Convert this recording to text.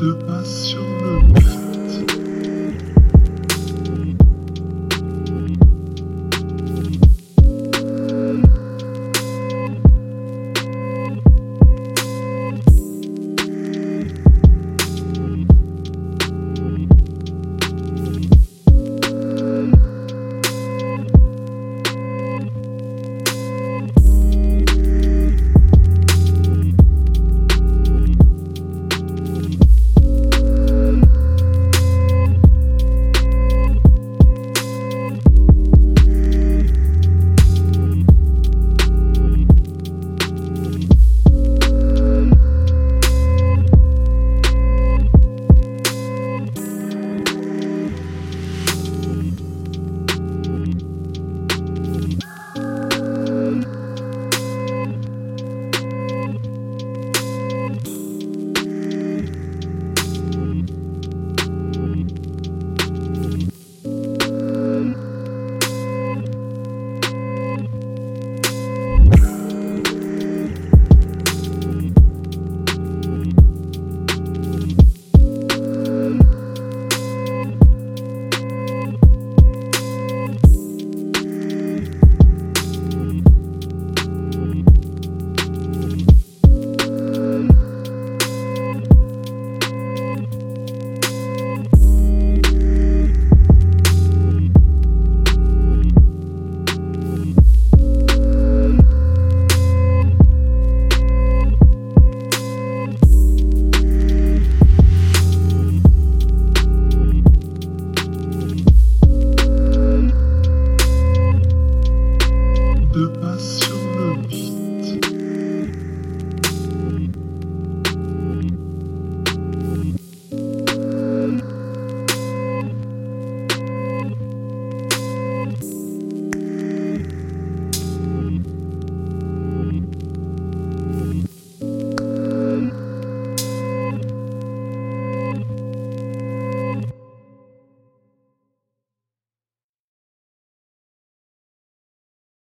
de passion.